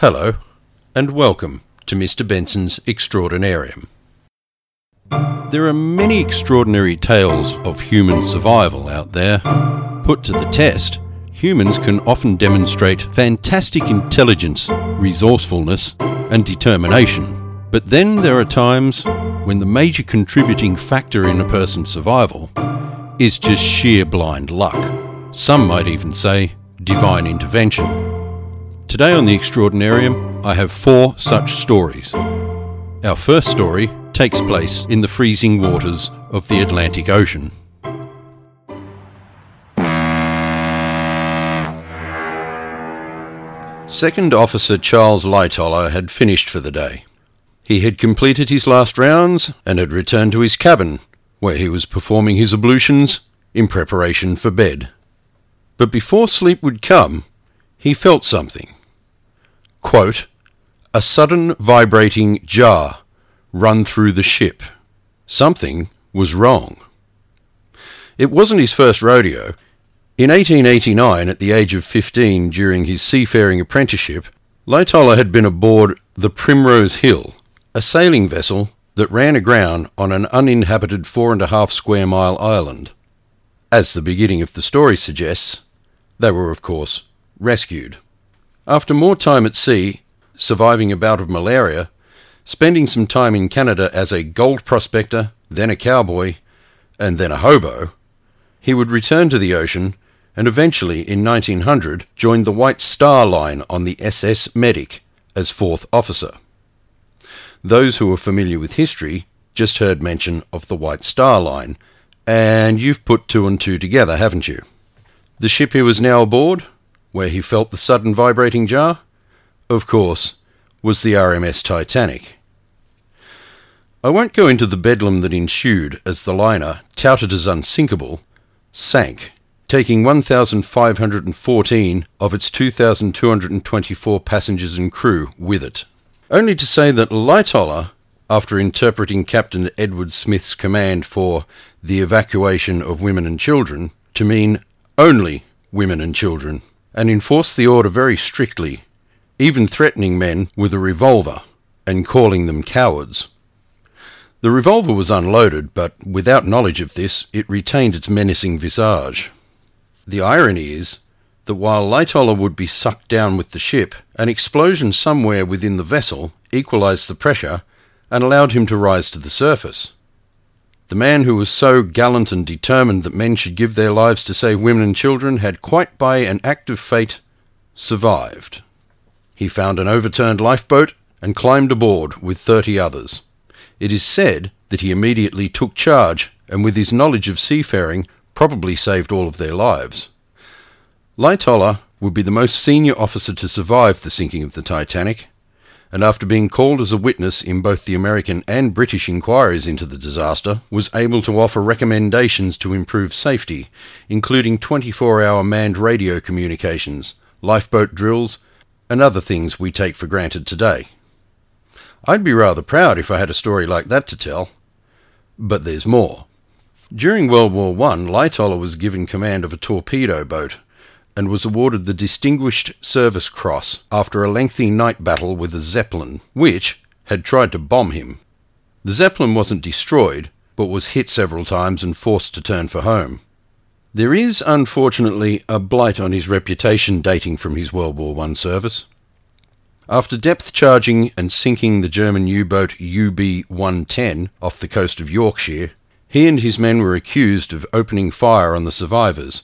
Hello, and welcome to Mr. Benson's Extraordinarium. There are many extraordinary tales of human survival out there. Put to the test, humans can often demonstrate fantastic intelligence, resourcefulness, and determination. But then there are times when the major contributing factor in a person's survival is just sheer blind luck. Some might even say divine intervention. Today on the Extraordinarium, I have four such stories. Our first story takes place in the freezing waters of the Atlantic Ocean. Second Officer Charles Lightoller had finished for the day. He had completed his last rounds and had returned to his cabin, where he was performing his ablutions in preparation for bed. But before sleep would come, he felt something. Quote, a sudden vibrating jar run through the ship. Something was wrong. It wasn't his first rodeo. In 1889, at the age of 15, during his seafaring apprenticeship, Lightoller had been aboard the Primrose Hill, a sailing vessel that ran aground on an uninhabited four and a half square mile island. As the beginning of the story suggests, they were, of course, rescued. After more time at sea, surviving a bout of malaria, spending some time in Canada as a gold prospector, then a cowboy, and then a hobo, he would return to the ocean and eventually, in 1900, joined the White Star Line on the SS Medic as fourth officer. Those who are familiar with history just heard mention of the White Star Line, and you've put two and two together, haven't you? The ship he was now aboard where he felt the sudden vibrating jar, of course, was the RMS Titanic. I won't go into the bedlam that ensued as the liner, touted as unsinkable, sank, taking 1,514 of its 2,224 passengers and crew with it. Only to say that Lightoller, after interpreting Captain Edward Smith's command for the evacuation of women and children to mean only women and children, and enforced the order very strictly, even threatening men with a revolver and calling them cowards. The revolver was unloaded, but without knowledge of this, it retained its menacing visage. The irony is that while Lightoller would be sucked down with the ship, an explosion somewhere within the vessel equalized the pressure and allowed him to rise to the surface. The man who was so gallant and determined that men should give their lives to save women and children had quite by an act of fate survived. He found an overturned lifeboat and climbed aboard with thirty others. It is said that he immediately took charge and with his knowledge of seafaring probably saved all of their lives. Lightoller would be the most senior officer to survive the sinking of the Titanic, and after being called as a witness in both the American and British inquiries into the disaster, was able to offer recommendations to improve safety, including 24 hour manned radio communications, lifeboat drills, and other things we take for granted today. I'd be rather proud if I had a story like that to tell. But there's more. During World War I, Lightoller was given command of a torpedo boat and was awarded the Distinguished Service Cross after a lengthy night battle with a Zeppelin, which had tried to bomb him. The Zeppelin wasn't destroyed, but was hit several times and forced to turn for home. There is, unfortunately, a blight on his reputation dating from his World War I service. After depth charging and sinking the German U boat UB 110 off the coast of Yorkshire, he and his men were accused of opening fire on the survivors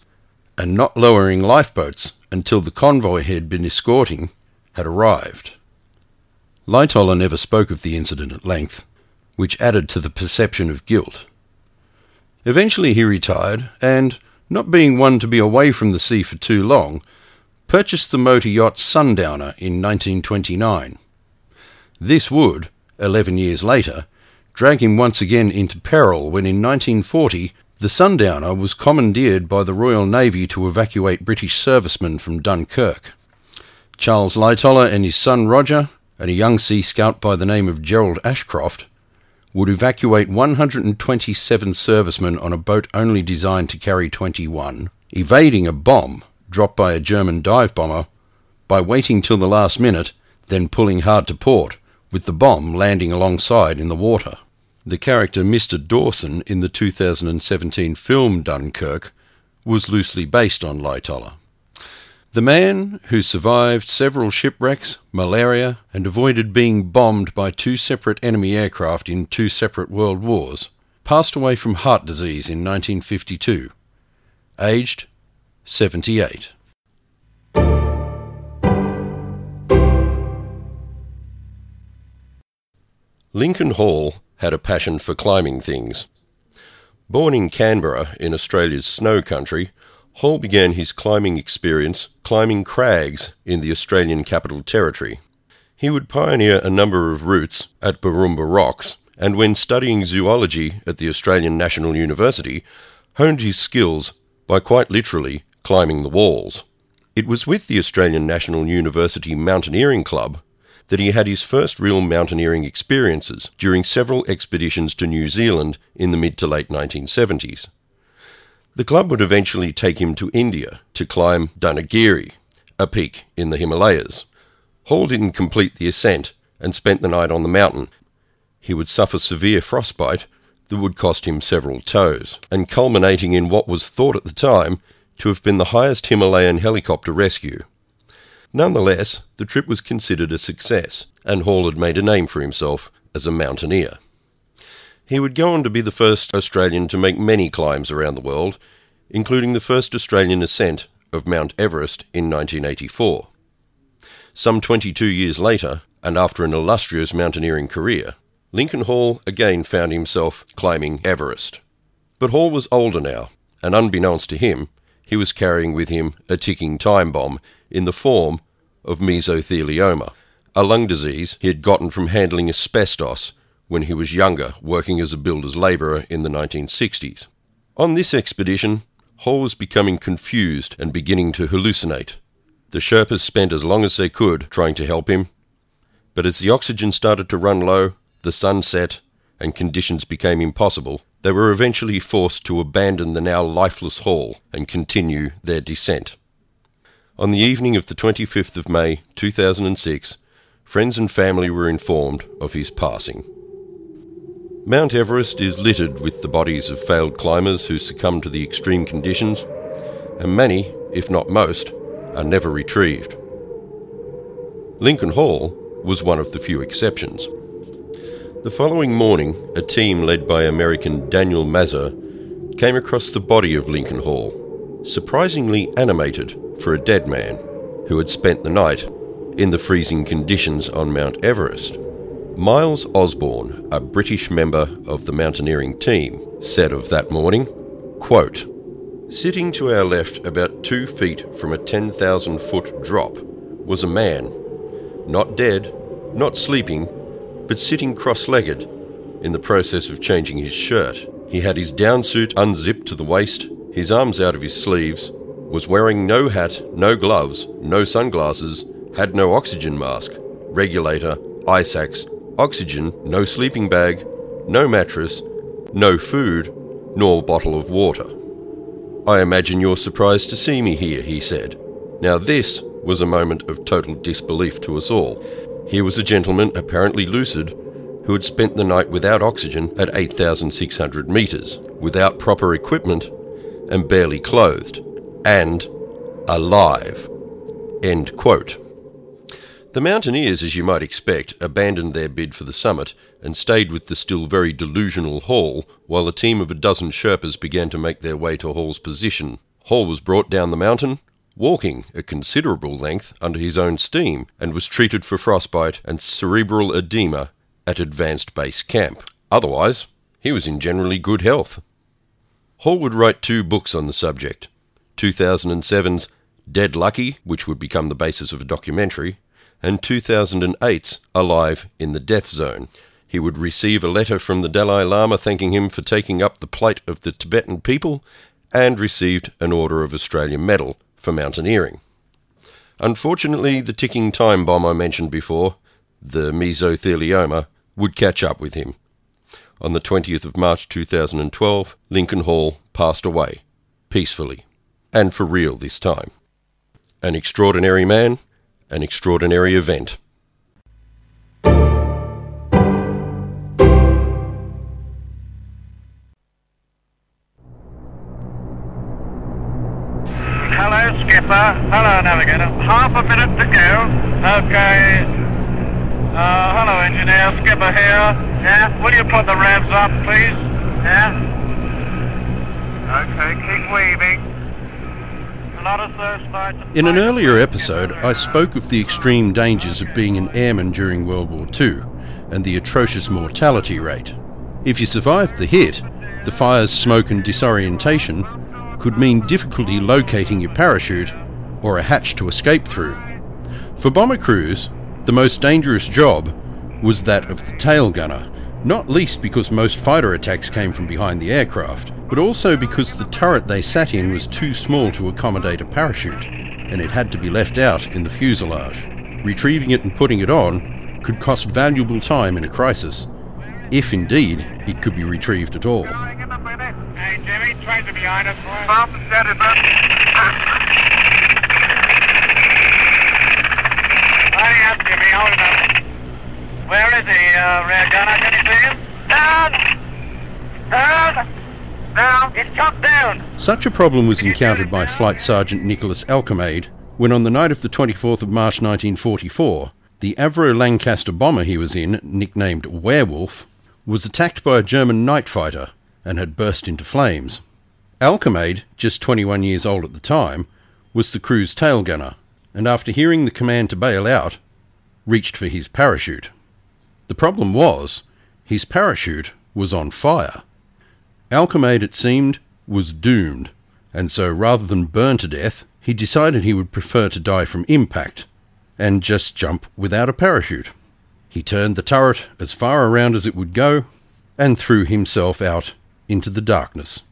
and not lowering lifeboats until the convoy he had been escorting had arrived. Lightoller never spoke of the incident at length, which added to the perception of guilt. Eventually he retired, and, not being one to be away from the sea for too long, purchased the motor yacht Sundowner in 1929. This would, eleven years later, drag him once again into peril when in 1940 the Sundowner was commandeered by the Royal Navy to evacuate British servicemen from Dunkirk. Charles Lightoller and his son Roger, and a young sea scout by the name of Gerald Ashcroft, would evacuate 127 servicemen on a boat only designed to carry 21, evading a bomb dropped by a German dive bomber by waiting till the last minute, then pulling hard to port, with the bomb landing alongside in the water. The character Mr. Dawson in the 2017 film Dunkirk was loosely based on Lightoller. The man who survived several shipwrecks, malaria, and avoided being bombed by two separate enemy aircraft in two separate world wars passed away from heart disease in 1952, aged 78. Lincoln Hall had a passion for climbing things. Born in Canberra in Australia's snow country, Hall began his climbing experience climbing crags in the Australian Capital Territory. He would pioneer a number of routes at Booroomba Rocks, and when studying zoology at the Australian National University, honed his skills by quite literally climbing the walls. It was with the Australian National University Mountaineering Club that he had his first real mountaineering experiences during several expeditions to New Zealand in the mid to late 1970s. The club would eventually take him to India to climb Dunagiri, a peak in the Himalayas. Hall didn't complete the ascent and spent the night on the mountain. He would suffer severe frostbite that would cost him several toes, and culminating in what was thought at the time to have been the highest Himalayan helicopter rescue. Nonetheless, the trip was considered a success, and Hall had made a name for himself as a mountaineer. He would go on to be the first Australian to make many climbs around the world, including the first Australian ascent of Mount Everest in 1984. Some 22 years later, and after an illustrious mountaineering career, Lincoln Hall again found himself climbing Everest. But Hall was older now, and unbeknownst to him, he was carrying with him a ticking time bomb in the form of mesothelioma, a lung disease he had gotten from handling asbestos when he was younger, working as a builder's labourer in the 1960s. On this expedition, Hall was becoming confused and beginning to hallucinate. The Sherpas spent as long as they could trying to help him, but as the oxygen started to run low, the sun set, and conditions became impossible, they were eventually forced to abandon the now lifeless Hall and continue their descent. On the evening of the 25th of May 2006, friends and family were informed of his passing. Mount Everest is littered with the bodies of failed climbers who succumbed to the extreme conditions, and many, if not most, are never retrieved. Lincoln Hall was one of the few exceptions. The following morning, a team led by American Daniel Mazur came across the body of Lincoln Hall, surprisingly animated for a dead man who had spent the night in the freezing conditions on Mount Everest. Myles Osborne, a British member of the mountaineering team, said of that morning, quote, Sitting to our left about two feet from a 10,000 foot drop was a man, not dead, not sleeping, but sitting cross legged in the process of changing his shirt. He had his down suit unzipped to the waist, his arms out of his sleeves, was wearing no hat, no gloves, no sunglasses, had no oxygen mask, regulator, ice axe, oxygen, no sleeping bag, no mattress, no food, nor bottle of water. I imagine you're surprised to see me here, he said. Now, this was a moment of total disbelief to us all. Here was a gentleman, apparently lucid, who had spent the night without oxygen at 8,600 metres, without proper equipment, and barely clothed, and alive. End quote. The mountaineers, as you might expect, abandoned their bid for the summit and stayed with the still very delusional Hall while a team of a dozen Sherpas began to make their way to Hall's position. Hall was brought down the mountain, walking a considerable length under his own steam, and was treated for frostbite and cerebral edema at Advanced Base Camp. Otherwise, he was in generally good health. Hall would write two books on the subject 2007's Dead Lucky, which would become the basis of a documentary, and 2008's Alive in the Death Zone. He would receive a letter from the Dalai Lama thanking him for taking up the plight of the Tibetan people and received an Order of Australia medal for mountaineering. Unfortunately, the ticking time bomb I mentioned before, the mesothelioma, would catch up with him. On the 20th of March 2012, Lincoln Hall passed away, peacefully, and for real this time. An extraordinary man, an extraordinary event. Hello, skipper. Hello, navigator. Half a minute to go. Okay. Uh, hello, engineer. Skipper here. Yeah? Will you put the revs up, please? Yeah? Okay, keep search. In an earlier episode, I spoke of the extreme dangers of being an airman during World War II and the atrocious mortality rate. If you survived the hit, the fire's smoke and disorientation could mean difficulty locating your parachute or a hatch to escape through. For bomber crews, the most dangerous job was that of the tail gunner, not least because most fighter attacks came from behind the aircraft, but also because the turret they sat in was too small to accommodate a parachute, and it had to be left out in the fuselage. Retrieving it and putting it on could cost valuable time in a crisis, if indeed it could be retrieved at all. Hey, Jimmy, hold. Where is he, uh, Red Gunner? Can you see him? Down! Down! Down! Down! Such a problem was encountered by Flight Sergeant Nicholas Alkemade when, on the night of the 24th of March 1944, the Avro Lancaster bomber he was in, nicknamed Werewolf, was attacked by a German night fighter and had burst into flames. Alkemade, just 21 years old at the time, was the crew's tail gunner, and after hearing the command to bail out, reached for his parachute. The problem was, his parachute was on fire. Alkemade, it seemed, was doomed, and so rather than burn to death, he decided he would prefer to die from impact and just jump without a parachute. He turned the turret as far around as it would go and threw himself out into the darkness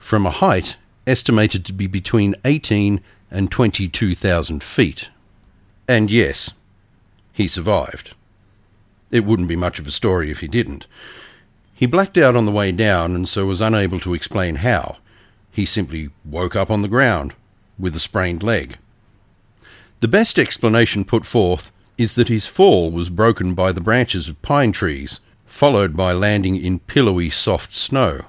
from a height estimated to be between 18 and 22,000 feet. And yes, he survived. It wouldn't be much of a story if he didn't. He blacked out on the way down and so was unable to explain how. He simply woke up on the ground with a sprained leg. The best explanation put forth is that his fall was broken by the branches of pine trees, followed by landing in pillowy soft snow.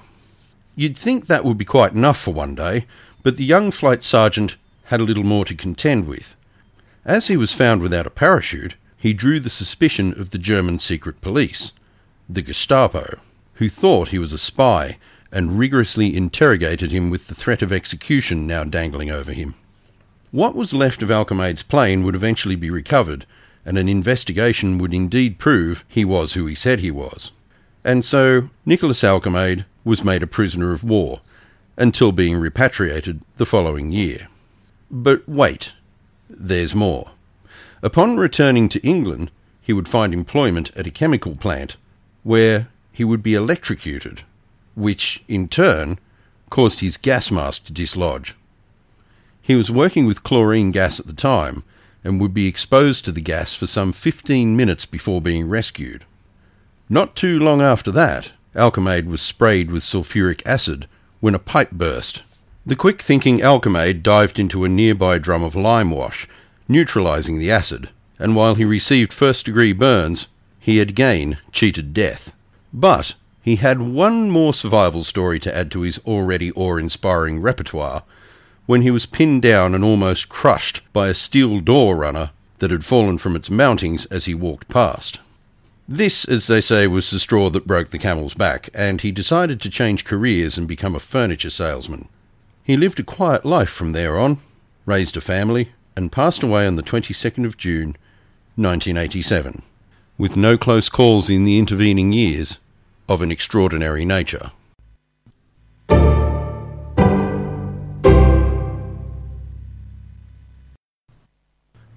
You'd think that would be quite enough for one day, but the young flight sergeant had a little more to contend with. As he was found without a parachute, he drew the suspicion of the German secret police, the Gestapo, who thought he was a spy and rigorously interrogated him with the threat of execution now dangling over him. What was left of Alkemade's plane would eventually be recovered, and an investigation would indeed prove he was who he said he was. And so Nicholas Alkemade was made a prisoner of war, until being repatriated the following year. But wait, there's more. Upon returning to England, he would find employment at a chemical plant, where he would be electrocuted, which, in turn, caused his gas mask to dislodge. He was working with chlorine gas at the time, and would be exposed to the gas for some 15 minutes before being rescued. Not too long after that, Alkemade was sprayed with sulfuric acid when a pipe burst. The quick thinking Alkemade dived into a nearby drum of lime wash, neutralizing the acid, and while he received first degree burns, he had again cheated death. But he had one more survival story to add to his already awe inspiring repertoire when he was pinned down and almost crushed by a steel door runner that had fallen from its mountings as he walked past. This, as they say, was the straw that broke the camel's back, and he decided to change careers and become a furniture salesman. He lived a quiet life from there on, raised a family, and passed away on the 22nd of June, 1987, with no close calls in the intervening years of an extraordinary nature.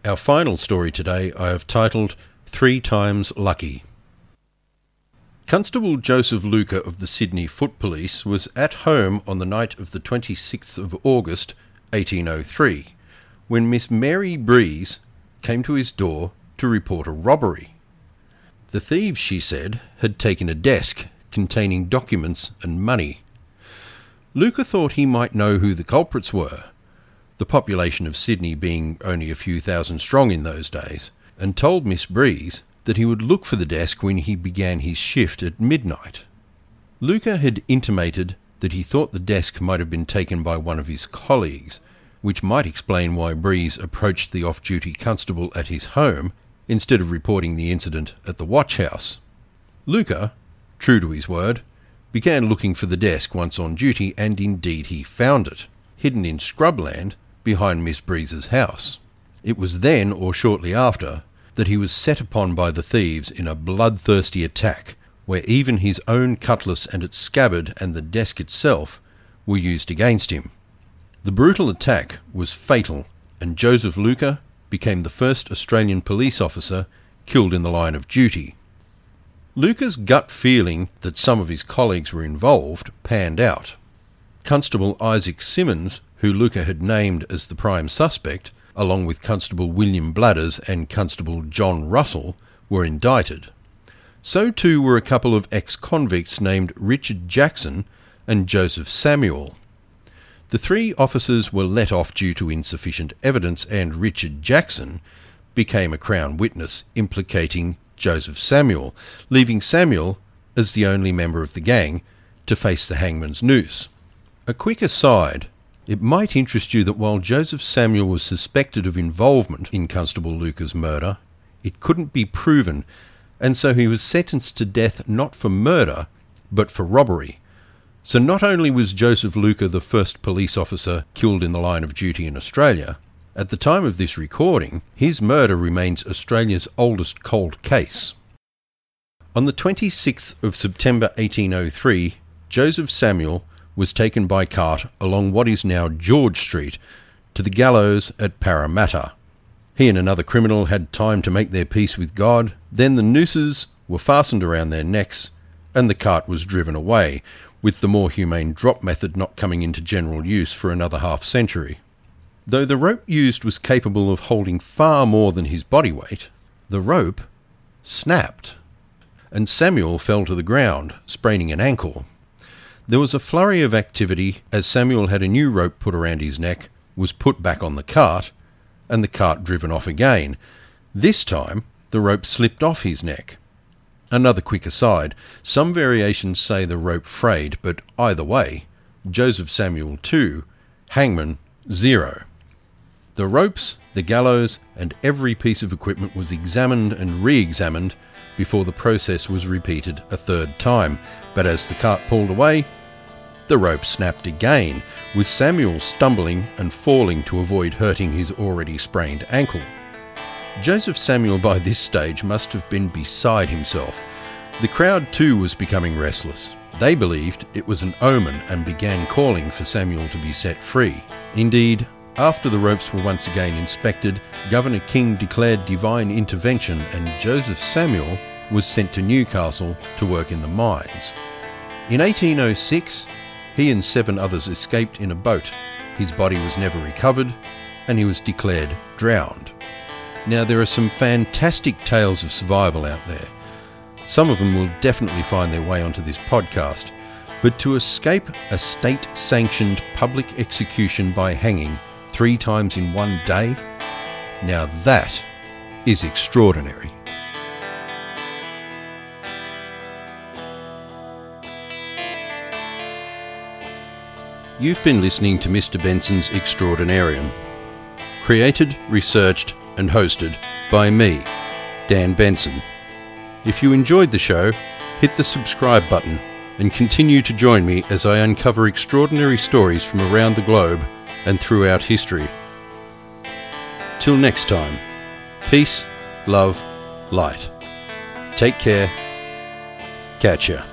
Our final story today I have titled Three Times Lucky. Constable Joseph Luker of the Sydney Foot Police was at home on the night of the 26th of August 1803 when Miss Mary Breeze came to his door to report a robbery. The thieves, she said, had taken a desk containing documents and money. Luker thought he might know who the culprits were the population of Sydney being only a few thousand strong in those days, and told Miss Breeze that he would look for the desk when he began his shift at midnight. Luker had intimated that he thought the desk might have been taken by one of his colleagues, which might explain why Breeze approached the off duty constable at his home instead of reporting the incident at the watch house. Luker, true to his word, began looking for the desk once on duty, and indeed he found it, hidden in scrubland behind Miss Breeze's house. It was then, or shortly after, that he was set upon by the thieves in a bloodthirsty attack, where even his own cutlass and its scabbard and the desk itself were used against him. The brutal attack was fatal, and Joseph Luker became the first Australian police officer killed in the line of duty. Luker's gut feeling that some of his colleagues were involved panned out. Constable Isaac Simmons, who Luker had named as the prime suspect, along with Constable William Bladders and Constable John Russell, were indicted. So too were a couple of ex convicts named Richard Jackson and Joseph Samuel. The three officers were let off due to insufficient evidence, and Richard Jackson became a Crown witness implicating Joseph Samuel, leaving Samuel, as the only member of the gang, to face the hangman's noose. A quick aside it might interest you that while Joseph Samuel was suspected of involvement in Constable Luker's murder, it couldn't be proven, and so he was sentenced to death not for murder, but for robbery. So not only was Joseph Luker the first police officer killed in the line of duty in Australia, at the time of this recording, his murder remains Australia's oldest cold case. On the 26th of September 1803, Joseph Samuel was taken by cart along what is now George Street to the gallows at Parramatta. He and another criminal had time to make their peace with God, then the nooses were fastened around their necks and the cart was driven away, with the more humane drop method not coming into general use for another half century. Though the rope used was capable of holding far more than his body weight, the rope snapped, and Samuel fell to the ground, spraining an ankle. There was a flurry of activity as Samuel had a new rope put around his neck, was put back on the cart, and the cart driven off again. This time, the rope slipped off his neck. Another quick aside some variations say the rope frayed, but either way, Joseph Samuel 2, hangman 0. The ropes, the gallows, and every piece of equipment was examined and re examined before the process was repeated a third time. But as the cart pulled away, the rope snapped again, with Samuel stumbling and falling to avoid hurting his already sprained ankle. Joseph Samuel by this stage must have been beside himself. The crowd too was becoming restless. They believed it was an omen and began calling for Samuel to be set free. Indeed, after the ropes were once again inspected, Governor King declared divine intervention and Joseph Samuel was sent to Newcastle to work in the mines. In 1806, he and seven others escaped in a boat. His body was never recovered and he was declared drowned. Now, there are some fantastic tales of survival out there. Some of them will definitely find their way onto this podcast. But to escape a state sanctioned public execution by hanging three times in one day? Now that is extraordinary. You've been listening to Mr. Benson's Extraordinarium. Created, researched, and hosted by me, Dan Benson. If you enjoyed the show, hit the subscribe button and continue to join me as I uncover extraordinary stories from around the globe and throughout history. Till next time, peace, love, light. Take care. Catch ya.